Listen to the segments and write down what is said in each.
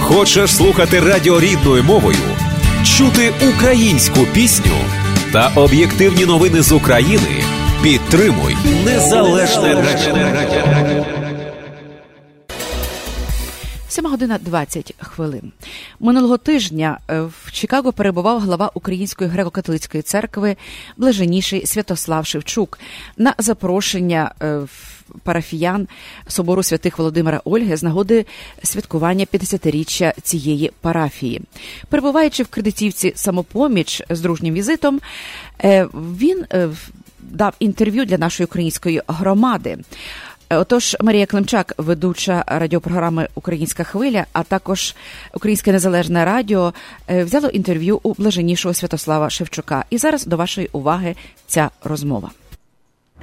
Хочеш слухати радіо рідною мовою, чути українську пісню та об'єктивні новини з України. Підтримуй незалежне радіо. 7 година 20 хвилин. Минулого тижня е, в Чикаго перебував глава Української греко-католицької церкви блаженніший Святослав Шевчук на запрошення е, парафіян собору святих Володимира Ольги з нагоди святкування 50-річчя цієї парафії. Перебуваючи в кредитівці самопоміч з дружнім візитом, е, він дав інтерв'ю для нашої української громади. Отож, Марія Климчак, ведуча радіопрограми Українська хвиля, а також Українське Незалежне Радіо, е, взяло інтерв'ю у блаженнішого Святослава Шевчука. І зараз до вашої уваги ця розмова.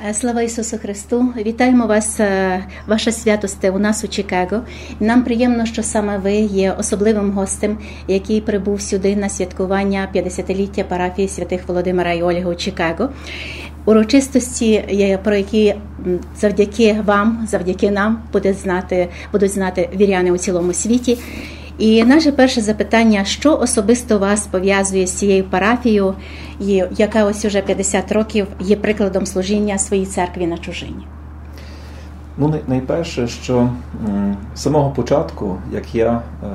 Е, слава Ісусу Христу! Вітаємо вас, е, ваша святосте, у нас у Чикаго. Нам приємно, що саме ви є особливим гостем, який прибув сюди на святкування 50-ліття парафії святих Володимира і Ольги у Чикаго урочистості, про які завдяки вам, завдяки нам будуть знати, будуть знати віряни у цілому світі. І наше перше запитання: що особисто вас пов'язує з цією парафією, яка ось уже 50 років є прикладом служіння своїй церкві на чужині? Ну, найперше, що з самого початку, як я е,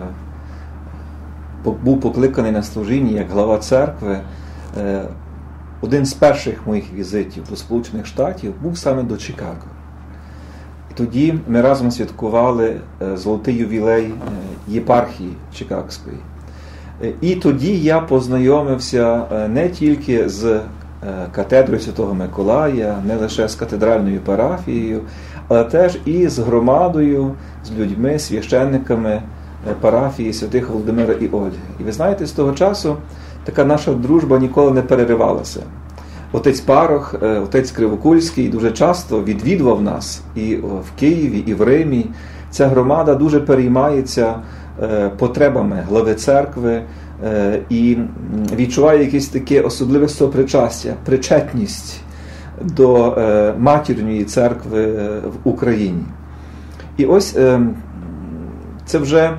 був покликаний на служіння як глава церкви, е, один з перших моїх візитів до Сполучених Штатів був саме до Чикаго. Тоді ми разом святкували е, золотий ювілей е, єпархії Чикагської. Е, і тоді я познайомився не тільки з катедрою Святого Миколая, не лише з катедральною парафією, але теж і з громадою, з людьми, священниками парафії святих Володимира і Ольги. І ви знаєте, з того часу така наша дружба ніколи не переривалася. Отець Парох, е, отець Кривокульський дуже часто відвідував нас і в Києві, і в Римі. Ця громада дуже переймається е, потребами глави церкви е, і відчуває якесь таке особливе сопричастя, причетність до матірньої церкви в Україні. І ось це вже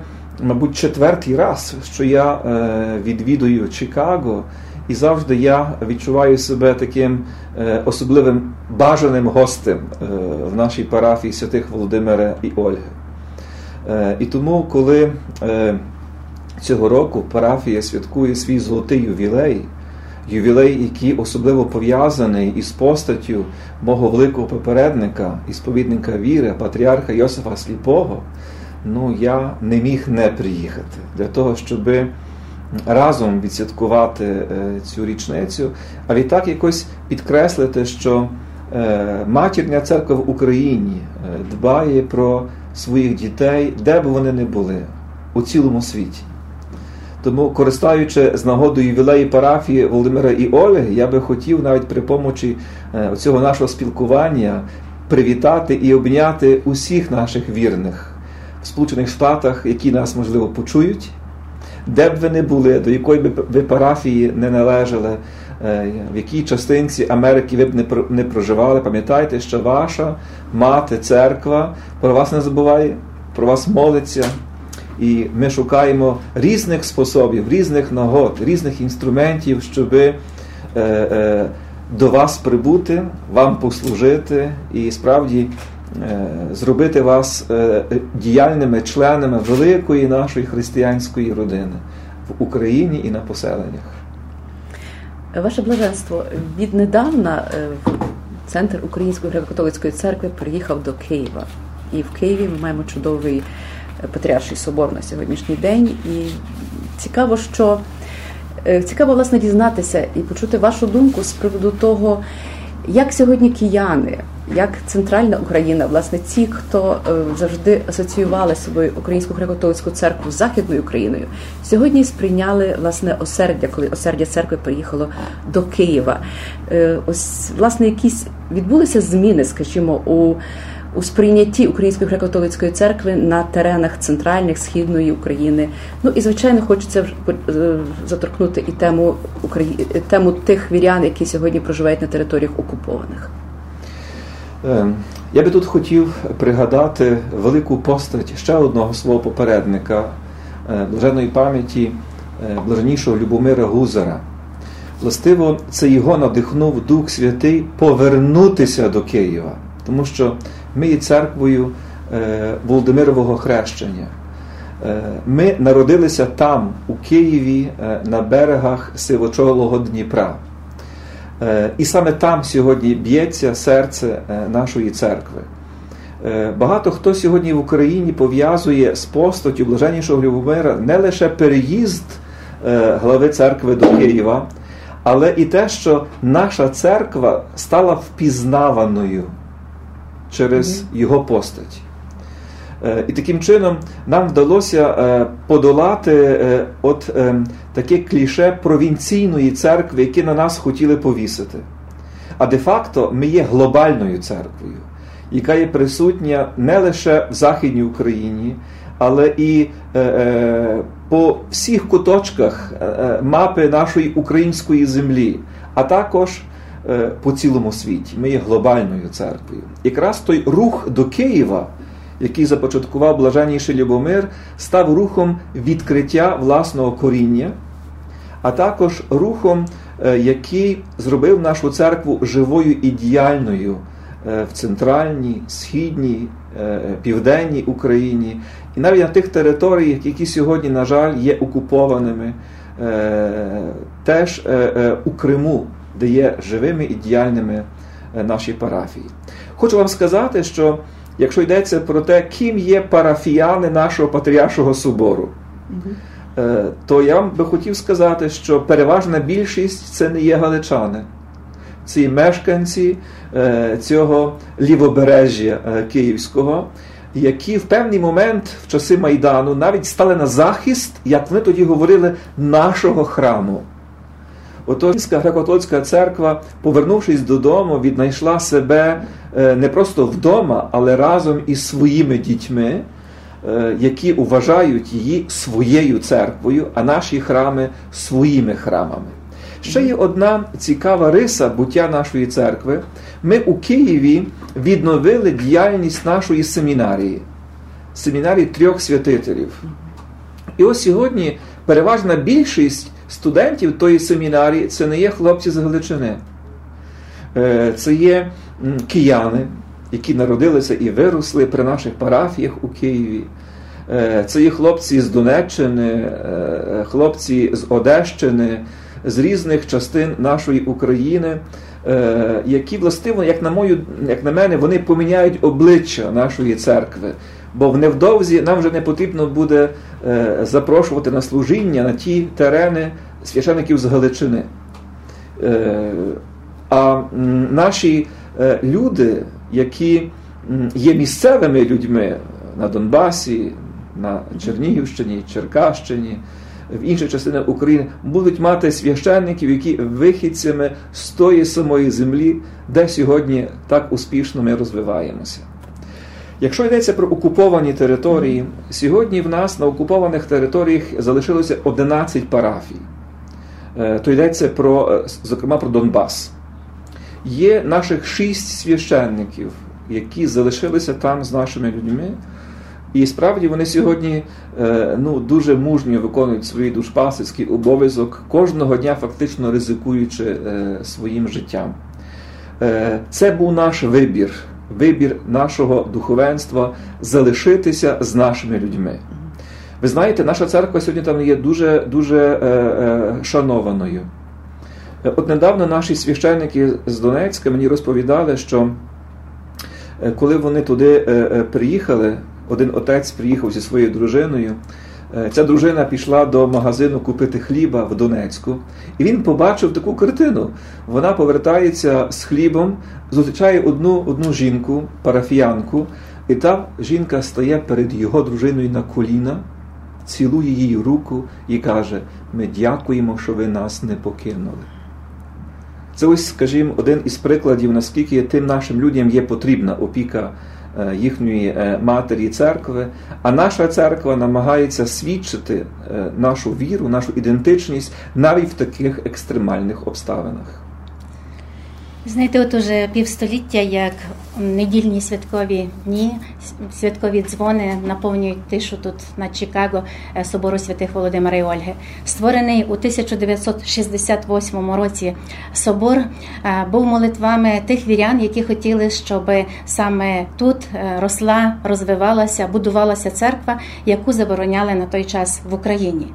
мабуть, четвертий раз, що я е, відвідую Чикаго, і завжди я відчуваю себе таким е, особливим бажаним гостем е, в нашій парафії святих Володимира і Ольги. І тому, коли цього року парафія святкує свій золотий ювілей, ювілей, який особливо пов'язаний із постаттю мого великого попередника, і сповідника віри, патріарха Йосифа Сліпого ну я не міг не приїхати для того, щоб разом відсвяткувати е, цю річницю, а відтак якось підкреслити, що е, матірня церква в Україні е, дбає про своїх дітей, де б вони не були у цілому світі. Тому, користаючи з нагодою ювілеї парафії Володимира і Ольги, я би хотів навіть при помочі цього нашого спілкування привітати і обняти усіх наших вірних в Сполучених Штатах, які нас, можливо, почують, де б ви не були, до якої б ви парафії не належали, е, в якій частинці Америки ви б не проживали, пам'ятайте, що ваша мати, церква про вас не забуває, про вас молиться. І ми шукаємо різних способів, різних нагод, різних інструментів, щоб е, е, до вас прибути, вам послужити і справді зробити вас е, діяльними членами великої нашої християнської родини в Україні і на поселеннях. Ваше блаженство віднедавна е, в центр Української греко-католицької церкви приїхав до Києва. І в Києві ми маємо чудовий патріарший собор на сьогоднішній день. І цікаво, що цікаво власне дізнатися і почути вашу думку з приводу того, як сьогодні кияни як центральна Україна, власне, ті, хто е, завжди асоціювали собою українську греко-католицьку церкву з західною Україною, сьогодні сприйняли власне осердя, коли осердя церкви приїхало до Києва. Е, ось власне якісь відбулися зміни, скажімо, у у сприйнятті Української греко-католицької церкви на теренах центральних східної України. Ну і звичайно, хочеться е, заторкнути і тему тему тих вірян, які сьогодні проживають на територіях окупованих. Ем, Я би тут хотів пригадати велику постать ще одного свого попередника, е, блаженої пам'яті е, блаженнішого Любомира Гузара. Властиво, це його надихнув Дух Святий повернутися до Києва, тому що ми є церквою е, Володимирового хрещення. Ми народилися там, у Києві, на берегах Сивочолого Дніпра. Е, і саме там сьогодні б'ється серце е, нашої церкви. Е, багато хто сьогодні в Україні пов'язує з постаттю блаженнішого Любомира не лише переїзд глави церкви до Києва, але і те, що наша церква стала впізнаваною через його постать. Е, і таким чином нам вдалося е, подолати е, от таке кліше провінційної церкви, яке на нас хотіли повісити. А де-факто ми є глобальною церквою, яка є присутня не лише в Західній Україні, але і по всіх куточках мапи нашої української землі, а також по цілому світі. Ми є глобальною церквою. Якраз той рух до Києва який започаткував блаженніший Любомир, став рухом відкриття власного коріння, а також рухом, е, який зробив нашу церкву живою і діяльною е, в центральній, східній, е, південній Україні, і навіть на тих територіях, які сьогодні, на жаль, є окупованими, теж у Криму, де є живими і діяльними наші парафії. Хочу вам сказати, що якщо йдеться про те, ким є парафіяни нашого Патріаршого собору, е, то я би хотів сказати, що переважна більшість це не є галичани. Це мешканці е, цього лівобережжя е, Київського, які в певний момент в часи Майдану навіть стали на захист, як ми тоді говорили, нашого храму. Отоська греко-католицька церква, повернувшись додому, віднайшла себе е, не просто вдома, але разом із своїми дітьми, е, які вважають її своєю церквою, а наші храми своїми храмами. Ще є одна цікава риса буття нашої церкви. Ми у Києві відновили діяльність нашої семінарії, семінарії трьох святителів. І ось сьогодні переважна більшість студентів тої семінарії це не є хлопці з Галичини, е, це є кияни, які народилися і виросли при наших парафіях у Києві. Е, це є хлопці з Донеччини, е, хлопці з Одещини, з різних частин нашої України, які властиво, як на мою, як на мене, вони поміняють обличчя нашої церкви. Бо невдовзі нам вже не потрібно буде е, запрошувати на служіння на ті терени священиків з Галичини. Е, а наші е, люди, які є місцевими людьми на Донбасі, на Чернігівщині, Черкащині, в інших частинах України, будуть мати священників, які вихідцями з тої самої землі, де сьогодні так успішно ми розвиваємося. Якщо йдеться про окуповані території, сьогодні в нас на окупованих територіях залишилося 11 парафій. Е, то йдеться про, е, зокрема про Донбас. Є наших шість священників, які залишилися там з нашими людьми. І справді вони сьогодні е, ну, дуже мужньо виконують свій душпасицький обов'язок, кожного дня фактично ризикуючи своїм життям. Це був наш вибір вибір нашого духовенства залишитися з нашими людьми. Ви знаєте, наша церква сьогодні там є дуже дуже е, е, шанованою. От недавно наші священники з Донецька мені розповідали, що е, коли вони туди е, е, приїхали, один отець приїхав зі своєю дружиною. Е, ця дружина пішла до магазину купити хліба в Донецьку, і він побачив таку картину. Вона повертається з хлібом, зустрічає одну одну жінку, парафіянку, і та жінка стає перед його дружиною на коліна, цілує її руку і каже: Ми дякуємо, що ви нас не покинули. Це ось, скажімо, один із прикладів, наскільки тим нашим людям є потрібна опіка. Е, їхньої е, матері церкви, а наша церква намагається свідчити е, нашу віру, нашу ідентичність навіть в таких екстремальних обставинах. Знаєте, от уже півстоліття, як недільні святкові дні, святкові дзвони наповнюють тишу тут на Чикаго е, собору святих Володимира і Ольги. Створений у 1968 році собор е, був молитвами тих вірян, які хотіли, щоб саме тут е, росла, розвивалася, будувалася церква, яку забороняли на той час в Україні.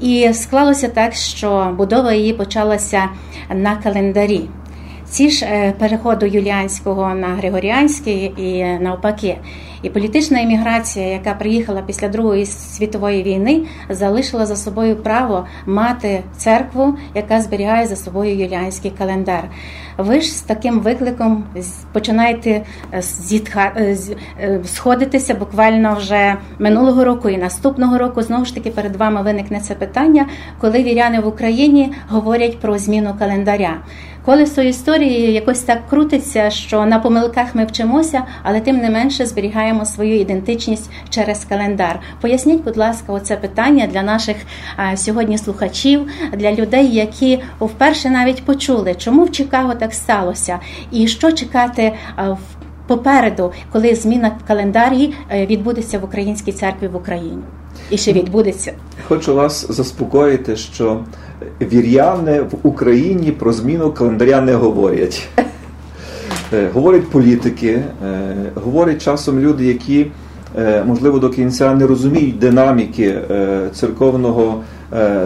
І склалося так, що будова її почалася на календарі. Ці ж е, переходу юліанського на григоріанський і навпаки. І політична еміграція, яка приїхала після Другої світової війни, залишила за собою право мати церкву, яка зберігає за собою юліанський календар. Ви ж з таким викликом починаєте е, зітха... Е, сходитися буквально вже минулого року і наступного року. Знову ж таки перед вами виникне це питання, коли віряни в Україні говорять про зміну календаря. Колесо історії якось так крутиться, що на помилках ми вчимося, але тим не менше зберігаємо свою ідентичність через календар. Поясніть, будь ласка, оце питання для наших сьогодні слухачів, для людей, які вперше навіть почули, чому в Чикаго так сталося, і що чекати в. Попереду, коли зміна в календарі е, відбудеться в українській церкві в Україні, і ще відбудеться, хочу вас заспокоїти, що вір'яни в Україні про зміну календаря не говорять. Е, говорять політики, е, говорять часом люди, які, е, можливо, до кінця не розуміють динаміки церковного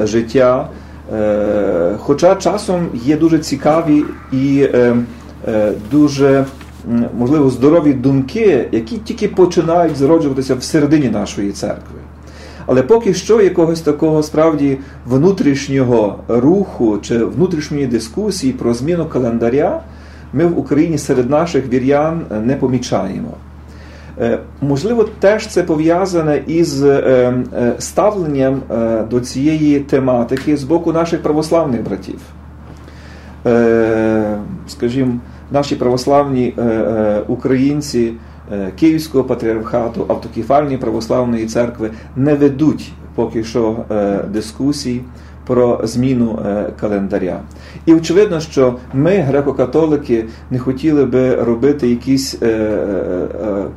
життя. Хоча часом є дуже цікаві і дуже можливо здорові думки, які тільки починають зароджуватися в середині нашої церкви. Але поки що якогось такого справді внутрішнього руху чи внутрішньої дискусії про зміну календаря ми в Україні серед наших вір'ян не помічаємо. Е, можливо, теж це пов'язане із е, е, ставленням до цієї тематики з боку наших православних братів. Скажімо, наші православні українці Е, Київського патріархату, автокефальної православної церкви не ведуть поки що е, дискусій про зміну е, календаря. І очевидно, що ми, греко-католики, не хотіли би робити якісь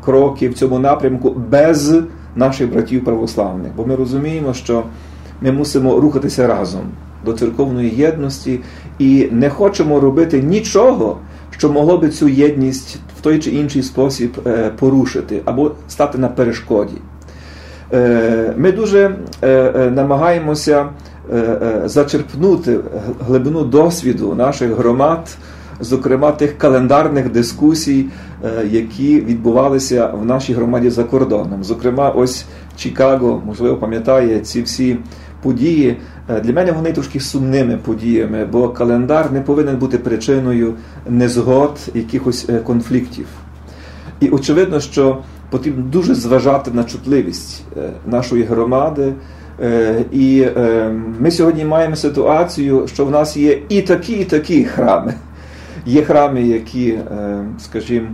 кроки в цьому напрямку без наших братів православних, бо ми розуміємо, що ми мусимо рухатися разом до церковної єдності і не хочемо робити нічого, що могло би цю єдність в той чи інший спосіб е, порушити або стати на перешкоді. Е, ми дуже е, намагаємося зачерпнути глибину досвіду наших громад, зокрема тих календарних дискусій, які відбувалися в нашій громаді за кордоном. Зокрема, ось Чикаго, можливо, пам'ятає ці всі події. Для мене вони трошки сумними подіями, бо календар не повинен бути причиною незгод, якихось конфліктів. І очевидно, що потрібно дуже зважати на чутливість нашої громади. І ми сьогодні маємо ситуацію, що в нас є і такі, і такі храми. Є храми, які, скажімо,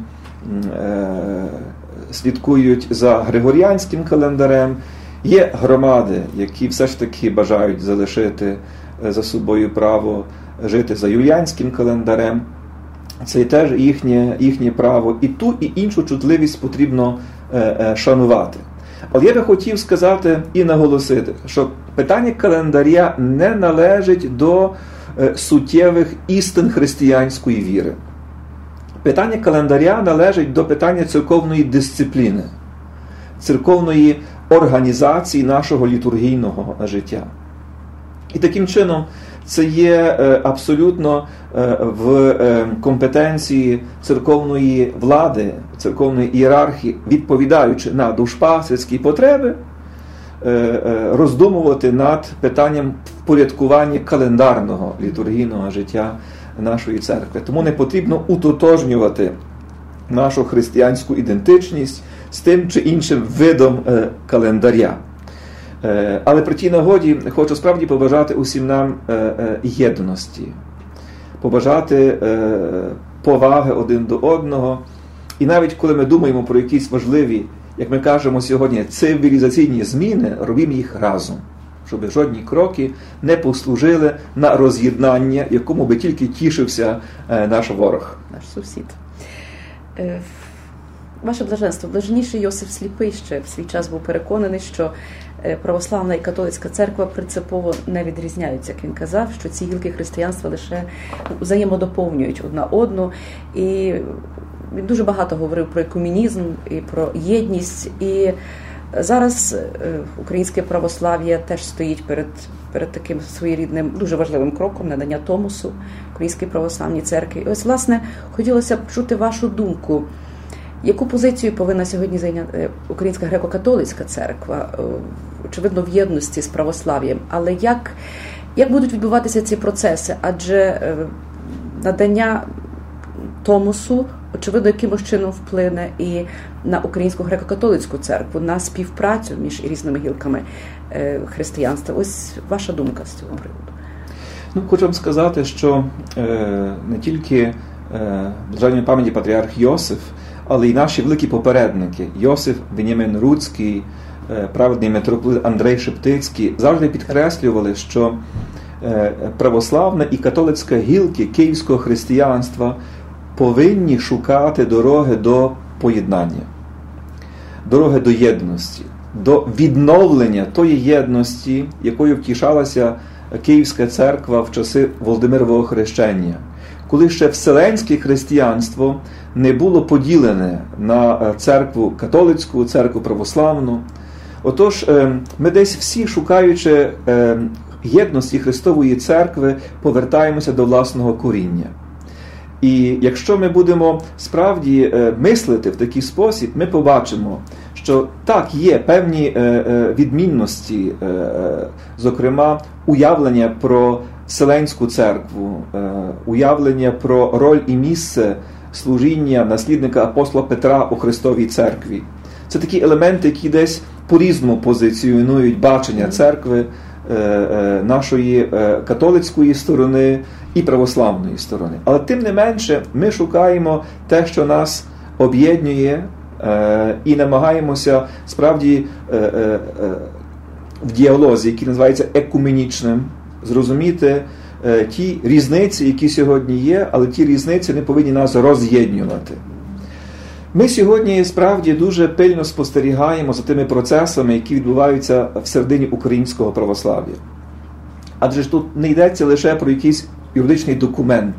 слідкують за Григоріанським календарем. Є громади, які все ж таки бажають залишити е, за собою право жити за юліанським календарем. Це теж їхнє їхнє право. І ту, і іншу чутливість потрібно е, е, шанувати. Але я би хотів сказати і наголосити, що питання календаря не належить до суттєвих істин християнської віри. Питання календаря належить до питання церковної дисципліни, церковної організації нашого літургійного життя. І таким чином це є е, абсолютно е, в е, компетенції церковної влади, церковної ієрархії, відповідаючи на душпасерські потреби, роздумувати над питанням впорядкування календарного літургійного життя нашої церкви. Тому не потрібно утотожнювати нашу християнську ідентичність з тим чи іншим видом е, календаря. Е, але при тій нагоді хочу справді побажати усім нам е, єдності, побажати поваги один до одного. І навіть коли ми думаємо про якісь важливі, як ми кажемо сьогодні, цивілізаційні зміни, робімо їх разом. щоб жодні кроки не послужили на роз'єднання, якому би тільки тішився наш ворог. Наш сусід. Ваше блаженство, блаженніший Йосиф Сліпий ще в свій час був переконаний, що е, православна і католицька церква принципово не відрізняються. Як він казав, що ці гілки християнства лише взаємодоповнюють одна одну. І він дуже багато говорив про екумінізм і про єдність. І зараз е, українське православ'я теж стоїть перед перед таким своєрідним дуже важливим кроком надання Томосу Українській православній церкві. І ось, власне, хотілося б чути вашу думку. Яку позицію повинна сьогодні зайняти е, Українська греко-католицька церква, е, очевидно, в єдності з православ'ям, але як як будуть відбуватися ці процеси? Адже надання Томосу очевидно, якимось чином вплине і на українську греко-католицьку церкву, на співпрацю між різними гілками е, християнства. Ось ваша думка з цього приводу. Ну, хочу вам сказати, що е, не тільки е, пам'яті патріарх Йосиф, але й наші великі попередники Йосиф Венямин Руцький, е, праведний митрополит Андрей Шептицький завжди підкреслювали, що е, православна і католицька гілки київського християнства повинні шукати дороги до поєднання, дороги до єдності, до відновлення тої єдності, якою втішалася Київська церква в часи Володимирового хрещення, коли ще вселенське християнство не було поділене на церкву католицьку, церкву православну. Отож, е, ми десь всі, шукаючи е, єдності Христової церкви, повертаємося до власного коріння. І якщо ми будемо справді е, мислити в такий спосіб, ми побачимо, що так є певні е, е, відмінності, зокрема, уявлення про Вселенську церкву, уявлення про роль і місце служіння наслідника апостола Петра у Христовій церкві. Це такі елементи, які десь по-різному позиціонують бачення церкви. Нашої католицької сторони і православної сторони. Але тим не менше, ми шукаємо те, що нас об'єднує, е, і намагаємося справді е, е, в діалозі, який називається екуменічним, зрозуміти ті різниці, які сьогодні є, але ті різниці не повинні нас роз'єднувати. Ми сьогодні справді дуже пильно спостерігаємо за тими процесами, які відбуваються в середині українського православ'я. Адже ж тут не йдеться лише про якісь юридичний документ,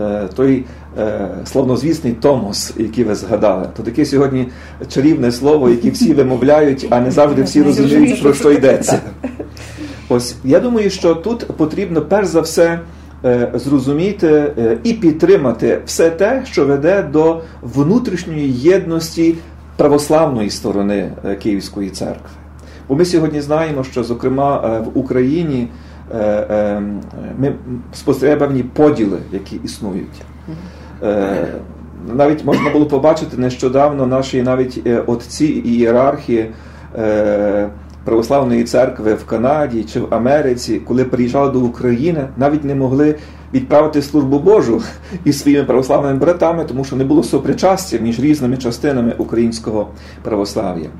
е, той е, славнозвісний Томос, який ви згадали, то таке сьогодні чарівне слово, яке всі вимовляють, а не завжди всі розуміють, про що йдеться. Ось я думаю, що тут потрібно перш за все. Е, зрозуміти і підтримати все те, що веде до внутрішньої єдності православної сторони Київської церкви. Бо ми сьогодні знаємо, що, зокрема, в Україні Е, е, ми спостерігаємо певні поділи, які існують. Е, навіть можна було побачити нещодавно наші навіть отці і ієрархи православної церкви в Канаді чи в Америці, коли приїжджали до України, навіть не могли відправити службу Божу із своїми православними братами, тому що не було сопричастя між різними частинами українського православ'я.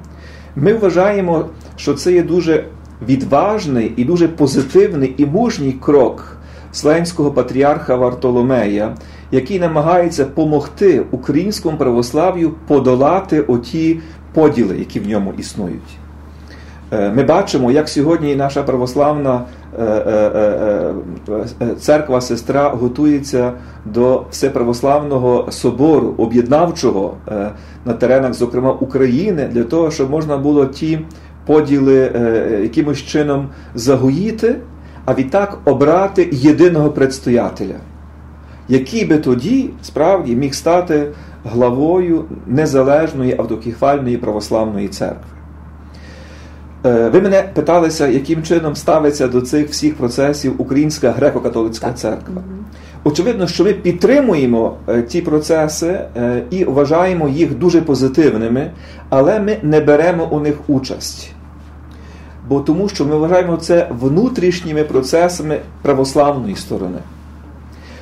Ми вважаємо, що це є дуже відважний і дуже позитивний і мужній крок Вселенського патріарха Вартоломея, який намагається допомогти українському православ'ю подолати оті поділи, які в ньому існують. Е, ми бачимо, як сьогодні наша православна е, е, церква сестра готується до всеправославного собору, об'єднавчого на теренах, зокрема України, для того, щоб можна було ті поділи якимось чином загоїти, а відтак обрати єдиного предстоятеля, який би тоді справді міг стати главою незалежної автокефальної православної церкви. Е, ви мене питалися, яким чином ставиться до цих всіх процесів Українська греко-католицька церква. Очевидно, що ми підтримуємо е, ті процеси і вважаємо їх дуже позитивними, але ми не беремо у них участь бо тому що ми вважаємо це внутрішніми процесами православної сторони.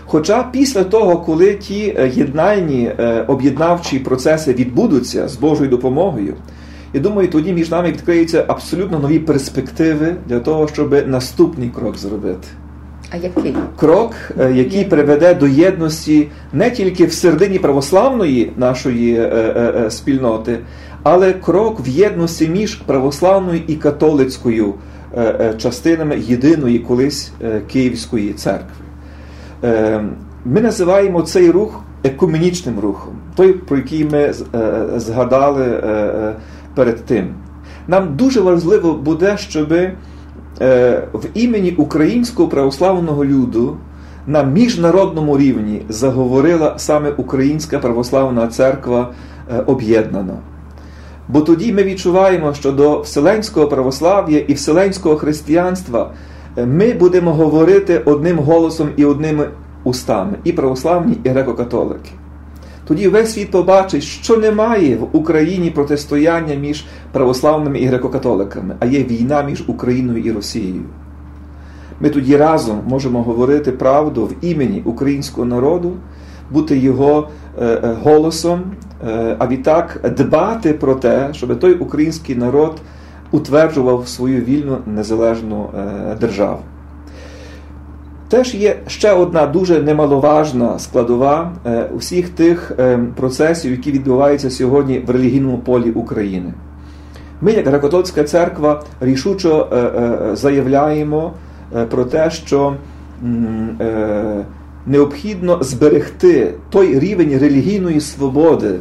Хоча після того, коли ті е, єднальні е, об'єднавчі процеси відбудуться з Божою допомогою, І думаю, тоді між нами відкриються абсолютно нові перспективи для того, щоб наступний крок зробити. А який? Крок, е, який приведе до єдності не тільки в середині православної нашої е, е, спільноти, але крок в єдності між православною і католицькою частинами єдиної колись Київської церкви. Ми називаємо цей рух екуменічним рухом, той, про який ми згадали перед тим. Нам дуже важливо буде, щоб в імені українського православного люду на міжнародному рівні заговорила саме Українська православна церква об'єднана. Бо тоді ми відчуваємо, що до вселенського православ'я і вселенського християнства ми будемо говорити одним голосом і одними устами, і православні, і греко-католики. Тоді весь світ побачить, що немає в Україні протистояння між православними і греко-католиками, а є війна між Україною і Росією. Ми тоді разом можемо говорити правду в імені українського народу, бути його голосом, а відтак дбати про те, щоб той український народ утверджував свою вільну незалежну державу. Теж є ще одна дуже немаловажна складова усіх тих процесів, які відбуваються сьогодні в релігійному полі України. Ми, як Греко-католицька церква, рішучо заявляємо про те, що необхідно зберегти той рівень релігійної свободи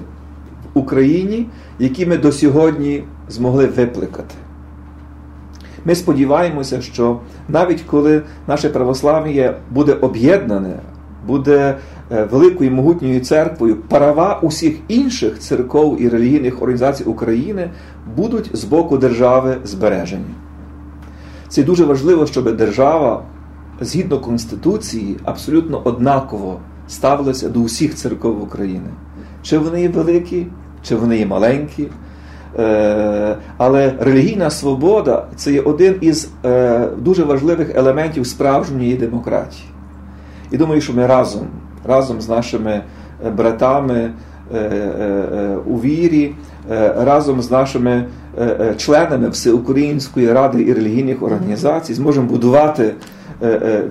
в Україні, який ми до сьогодні змогли викликати. Ми сподіваємося, що навіть коли наше православ'я буде об'єднане, буде великою могутньою церквою, права усіх інших церков і релігійних організацій України будуть з боку держави збережені. Це дуже важливо, щоб держава згідно Конституції абсолютно однаково ставилася до усіх церков України. Чи вони є великі, чи вони є маленькі. Але релігійна свобода це є один із дуже важливих елементів справжньої демократії. І думаю, що ми разом, разом з нашими братами у вірі, разом з нашими членами Всеукраїнської ради і релігійних організацій зможемо будувати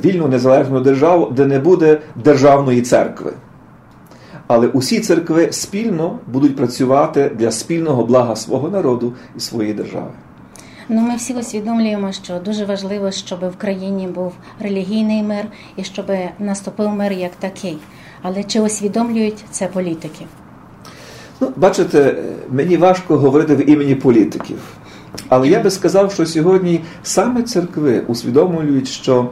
вільну незалежну державу, де не буде державної церкви. Але усі церкви спільно будуть працювати для спільного блага свого народу і своєї держави. Ну, ми всі усвідомлюємо, що дуже важливо, щоб в країні був релігійний мир і щоб наступив мир як такий. Але чи усвідомлюють це політики? Ну, бачите, мені важко говорити в імені політиків. Але я би сказав, що сьогодні саме церкви усвідомлюють, що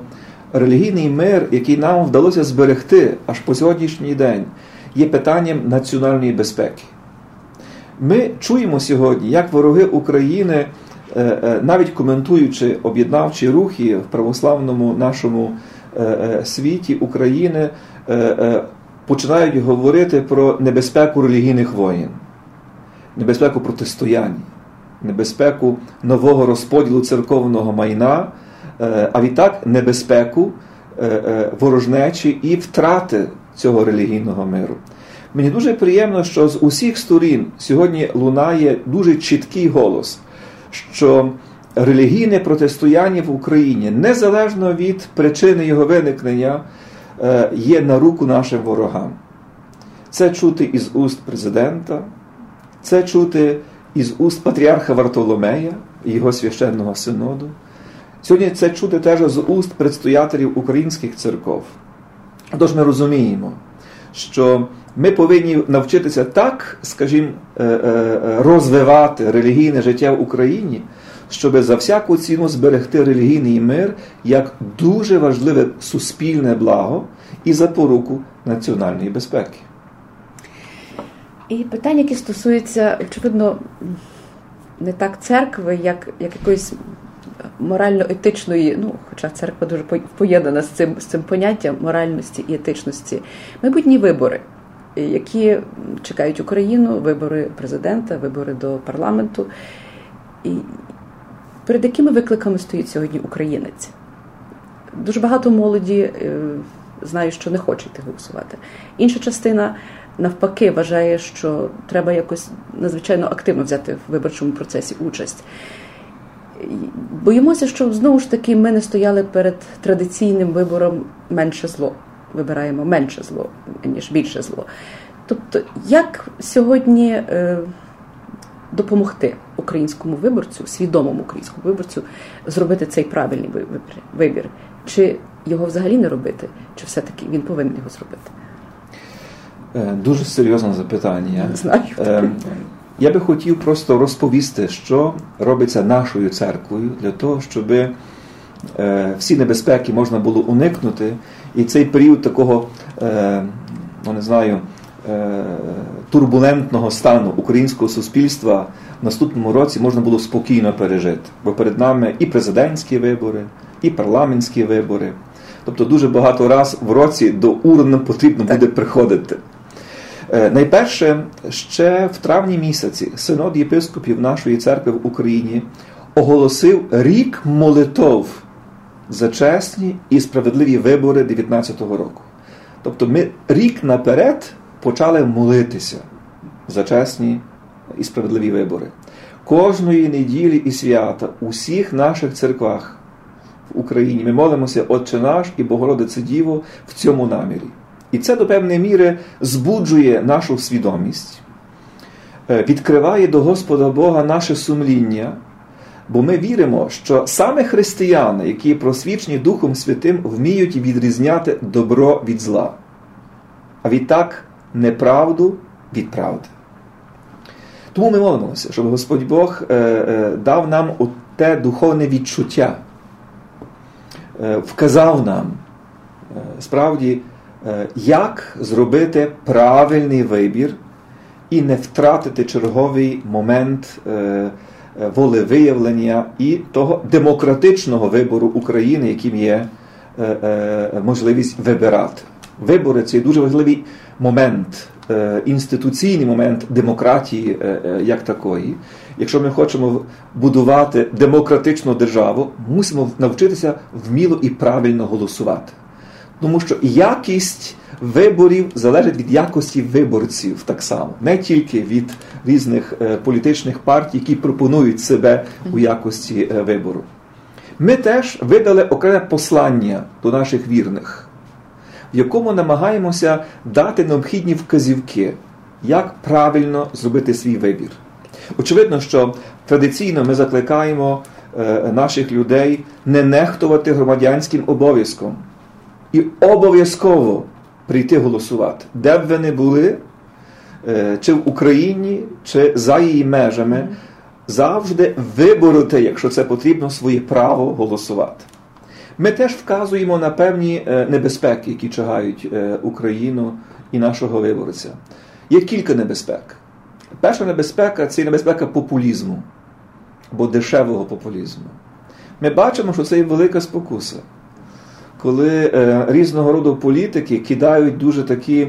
релігійний мир, який нам вдалося зберегти аж по сьогоднішній день, є питанням національної безпеки. Ми чуємо сьогодні, як вороги України, навіть коментуючи об'єднавчі рухи в православному нашому світі України, починають говорити про небезпеку релігійних воїн, небезпеку протистояння, небезпеку нового розподілу церковного майна, а відтак небезпеку ворожнечі і втрати цього релігійного миру. Мені дуже приємно, що з усіх сторін сьогодні лунає дуже чіткий голос, що релігійне протистояння в Україні, незалежно від причини його виникнення, є на руку нашим ворогам. Це чути із уст президента, це чути із уст патріарха Вартоломея і його священного синоду. Сьогодні це чути теж з уст предстоятелів українських церков. Тож ми розуміємо, що ми повинні навчитися так, скажімо, розвивати релігійне життя в Україні, щоб за всяку ціну зберегти релігійний мир як дуже важливе суспільне благо і запоруку національної безпеки. І питання, які стосуються, очевидно, не так церкви, як, як якоїсь морально-етичної, ну, хоча церква дуже поєднана з цим з цим поняттям моральності і етичності, майбутні вибори, які чекають Україну, вибори президента, вибори до парламенту. І перед якими викликами стоїть сьогодні українець? Дуже багато молоді знаю, що не хоче йти голосувати. Інша частина навпаки вважає, що треба якось надзвичайно активно взяти в виборчому процесі участь. Боїмося, що знову ж таки ми не стояли перед традиційним вибором менше зло. Вибираємо менше зло, ніж більше зло. Тобто, як сьогодні е, допомогти українському виборцю, свідомому українському виборцю, зробити цей правильний вибір? Чи його взагалі не робити, чи все-таки він повинен його зробити? Е, дуже серйозне запитання. Знаю. Е, я би хотів просто розповісти, що робиться нашою церквою для того, щоб е, всі небезпеки можна було уникнути, і цей період такого, ну не знаю, турбулентного стану українського суспільства в наступному році можна було спокійно пережити. Бо перед нами і президентські вибори, і парламентські вибори. Тобто дуже багато раз в році до урн потрібно буде приходити. Е, найперше, ще в травні місяці синод єпископів нашої церкви в Україні оголосив рік молитов за чесні і справедливі вибори 19-го року. Тобто ми рік наперед почали молитися за чесні і справедливі вибори. Кожної неділі і свята у всіх наших церквах в Україні ми молимося Отче наш і Богородице Діво в цьому намірі. І це до певної міри збуджує нашу свідомість, е, відкриває до Господа Бога наше сумління, бо ми віримо, що саме християни, які просвічені Духом Святим, вміють відрізняти добро від зла, а відтак неправду від правди. Тому ми молимося, щоб Господь Бог е, е, дав нам те духовне відчуття, вказав нам справді. Е, як зробити правильний вибір і не втратити черговий момент е, е, волевиявлення і того демократичного вибору України, яким є можливість вибирати. Вибори це дуже важливий момент, інституційний момент демократії як такої. Якщо ми хочемо будувати демократичну державу, мусимо навчитися вміло і правильно голосувати. Тому що якість виборів залежить від якості виборців так само, не тільки від різних е, політичних партій, які пропонують себе у якості е, вибору. Ми теж видали окреме послання до наших вірних, в якому намагаємося дати необхідні вказівки, як правильно зробити свій вибір. Очевидно, що традиційно ми закликаємо е, наших людей не нехтувати громадянським обов'язком і обов'язково прийти голосувати, де б ви не були, е, чи в Україні, чи за її межами, завжди вибороти, якщо це потрібно, своє право голосувати. Ми теж вказуємо на певні е, небезпеки, які чагають е, Україну і нашого виборця. Є кілька небезпек. Перша небезпека це небезпека популізму або дешевого популізму. Ми бачимо, що це є велика спокуса коли е, різного роду політики кидають дуже такі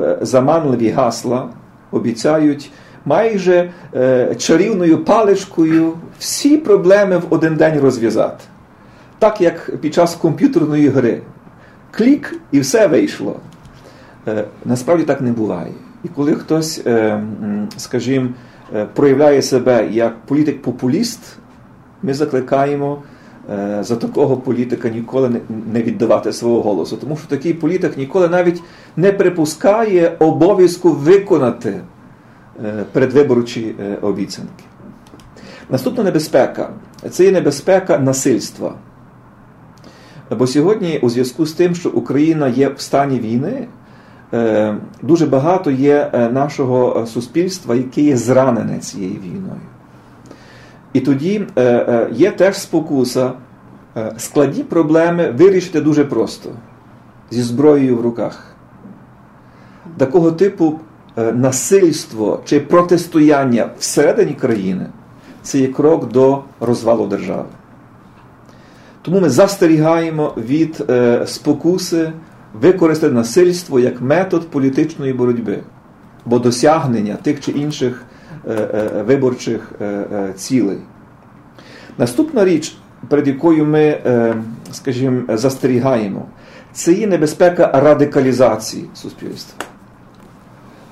е, заманливі гасла, обіцяють майже е, чарівною паличкою всі проблеми в один день розв'язати. Так як під час комп'ютерної гри. Клік і все вийшло. Насправді так не буває. І коли хтось, скажімо, проявляє себе як політик-популіст, ми закликаємо. Е, за такого політика ніколи не віддавати свого голосу. Тому що такий політик ніколи навіть не припускає обов'язку виконати е, передвиборчі е, обіцянки. Наступна небезпека це є небезпека насильства. Бо сьогодні, у зв'язку з тим, що Україна є в стані війни, дуже багато є нашого суспільства, яке є зранене цією війною. І тоді е, е, є теж спокуса е, складні проблеми вирішити дуже просто зі зброєю в руках. Такого типу насильство чи протистояння всередині країни це є крок до розвалу держави. Тому ми застерігаємо від спокуси використати насильство як метод політичної боротьби, бо досягнення тих чи інших виборчих е, цілей. Наступна річ, перед якою ми, скажімо, застерігаємо, це є небезпека радикалізації суспільства.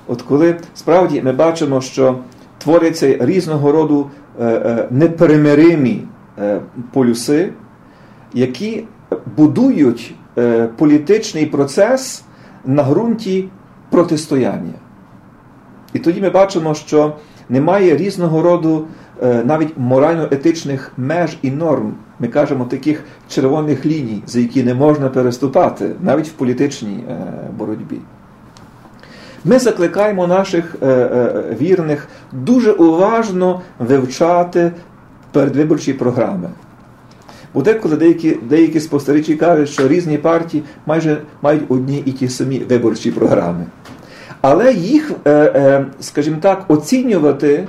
От коли справді ми бачимо, що творяться різного роду неперемиримі полюси, які будують політичний процес на ґрунті протистояння. І тоді ми бачимо, що немає різного роду навіть морально-етичних меж і норм. Ми кажемо таких червоних ліній, за які не можна переступати, навіть в політичній боротьбі. Ми закликаємо наших вірних дуже уважно вивчати передвиборчі програми. Бо деколи деякі деякі спостерігачі кажуть, що різні партії майже мають одні і ті самі виборчі програми. Але їх, скажімо так, оцінювати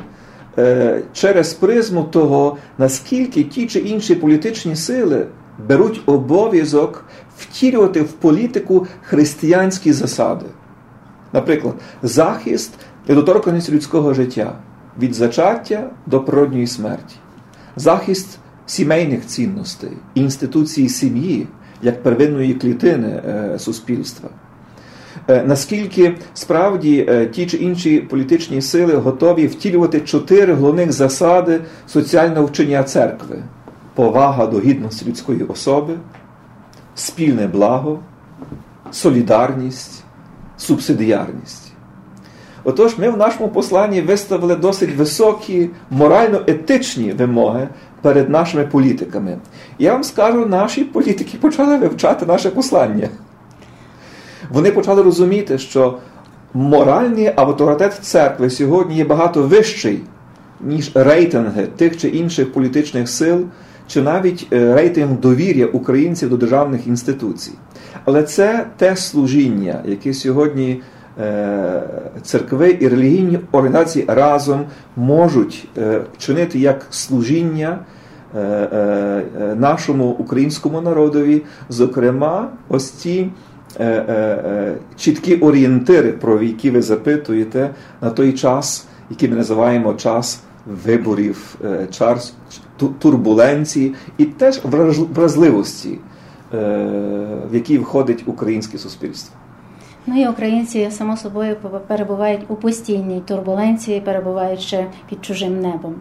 через призму того, наскільки ті чи інші політичні сили беруть обов'язок втілювати в політику християнські засади. Наприклад, захист недоторканість людського життя від зачаття до природньої смерті, захист сімейних цінностей, інституції сім'ї як первинної клітини суспільства. Наскільки справді ті чи інші політичні сили готові втілювати чотири головних засади соціального вчення церкви: повага до гідності людської особи, спільне благо, солідарність, субсидіарність. Отож, ми в нашому посланні виставили досить високі морально-етичні вимоги перед нашими політиками. Я вам скажу, наші політики почали вивчати наше послання. Вони почали розуміти, що моральний авторитет церкви сьогодні є багато вищий, ніж рейтинги тих чи інших політичних сил, чи навіть рейтинг довір'я українців до державних інституцій. Але це те служіння, яке сьогодні церкви і релігійні організації разом можуть чинити як служіння нашому українському народові, зокрема, ось ці чіткі орієнтири, про які ви запитуєте, на той час, який ми називаємо час виборів, час турбуленції і теж вразливості, в якій входить українське суспільство. Ну і українці само собою перебувають у постійній турбуленції, перебуваючи під чужим небом.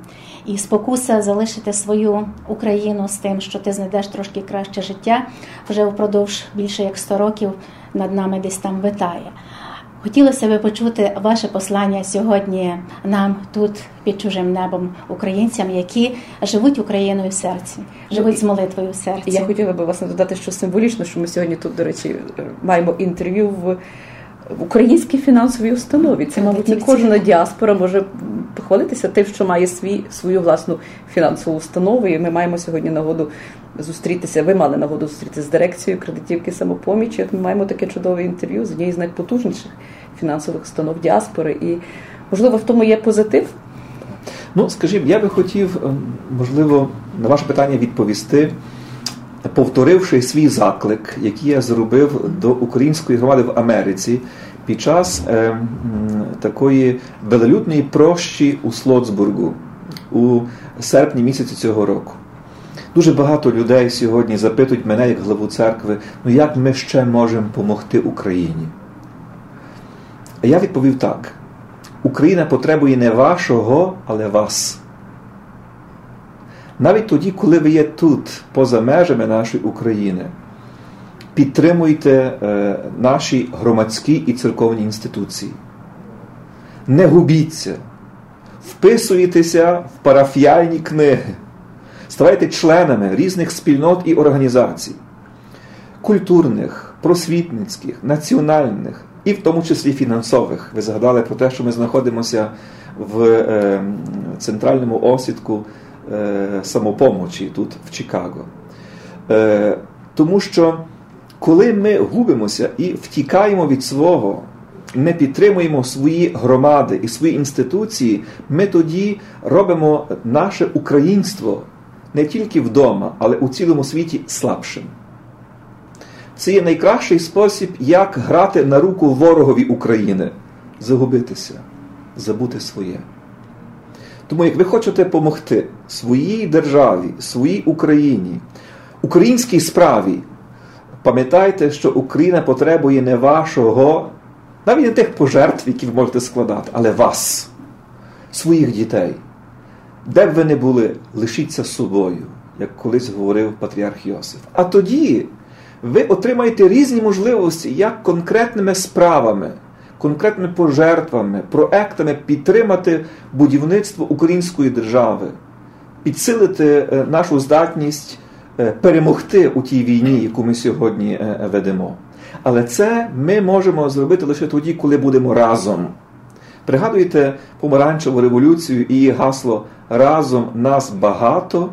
І спокуса залишити свою Україну з тим, що ти знайдеш трошки краще життя, вже впродовж більше як 100 років над нами десь там витає. Хотілося би почути ваше послання сьогодні нам тут під чужим небом, українцям, які живуть Україною в серці, живуть з молитвою в серці. Я хотіла би вас додати, що символічно, що ми сьогодні тут, до речі, маємо інтерв'ю в українській фінансовій установі. Це, мабуть, не кожна діаспора може похвалитися тим, що має свій, свою власну фінансову установу. І ми маємо сьогодні нагоду зустрітися. Ви мали нагоду зустрітися з дирекцією кредитівки самопомічі. От ми маємо таке чудове інтерв'ю з однією з найпотужніших фінансових установ діаспори. І, можливо, в тому є позитив. Ну, скажімо, я би хотів, можливо, на ваше питання відповісти, повторивши свій заклик, який я зробив до української громади в Америці під час е, такої велолюдної прощі у Слоцбургу у серпні місяці цього року. Дуже багато людей сьогодні запитують мене, як главу церкви, ну як ми ще можемо допомогти Україні? А я відповів так: Україна потребує не вашого, але вас. Навіть тоді, коли ви є тут, поза межами нашої України, підтримуйте е, наші громадські і церковні інституції. Не губіться, вписуйтеся в парафіальні книги, ставайте членами різних спільнот і організацій, культурних, просвітницьких, національних і в тому числі фінансових. Ви згадали про те, що ми знаходимося в е, центральному осідку самопомочі тут в Чикаго. Тому що коли ми губимося і втікаємо від свого, не підтримуємо свої громади і свої інституції, ми тоді робимо наше українство не тільки вдома, але у цілому світі слабшим. Це є найкращий спосіб, як грати на руку ворогові України, загубитися, забути своє. Тому, як ви хочете допомогти своїй державі, своїй Україні, українській справі, пам'ятайте, що Україна потребує не вашого, Навіть не тих пожертв, які ви можете складати, але вас, своїх дітей. Де б ви не були, лишіться собою, як колись говорив патріарх Йосиф. А тоді ви отримаєте різні можливості, як конкретними справами, конкретними пожертвами, проектами підтримати будівництво української держави, підсилити е, нашу здатність е, перемогти у тій війні, яку ми сьогодні е, ведемо. Але це ми можемо зробити лише тоді, коли будемо разом. Пригадуєте помаранчеву революцію і її гасло разом нас багато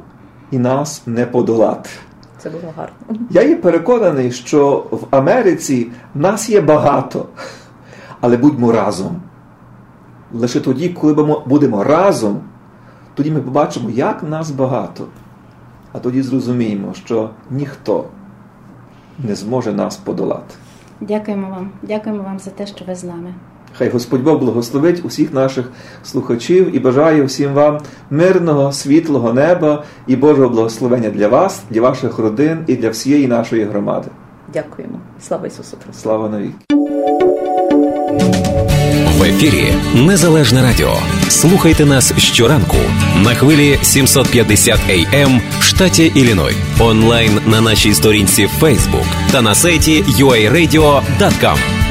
і нас не подолати. Це було гарно. Я є переконаний, що в Америці нас є багато, але будьмо разом. Лише тоді, коли ми будемо разом, тоді ми побачимо, як нас багато. А тоді зрозуміємо, що ніхто не зможе нас подолати. Дякуємо вам. Дякуємо вам за те, що ви з нами. Хай Господь Бог благословить усіх наших слухачів і бажаю всім вам мирного, світлого неба і Божого благословення для вас, для ваших родин і для всієї нашої громади. Дякуємо. Слава Ісусу Христу! Слава навіки! В ефірі Незалежне Радіо. Слухайте нас щоранку на хвилі 750 AM в штаті Ілліной. Онлайн на нашій сторінці Facebook та на сайті uaradio.com.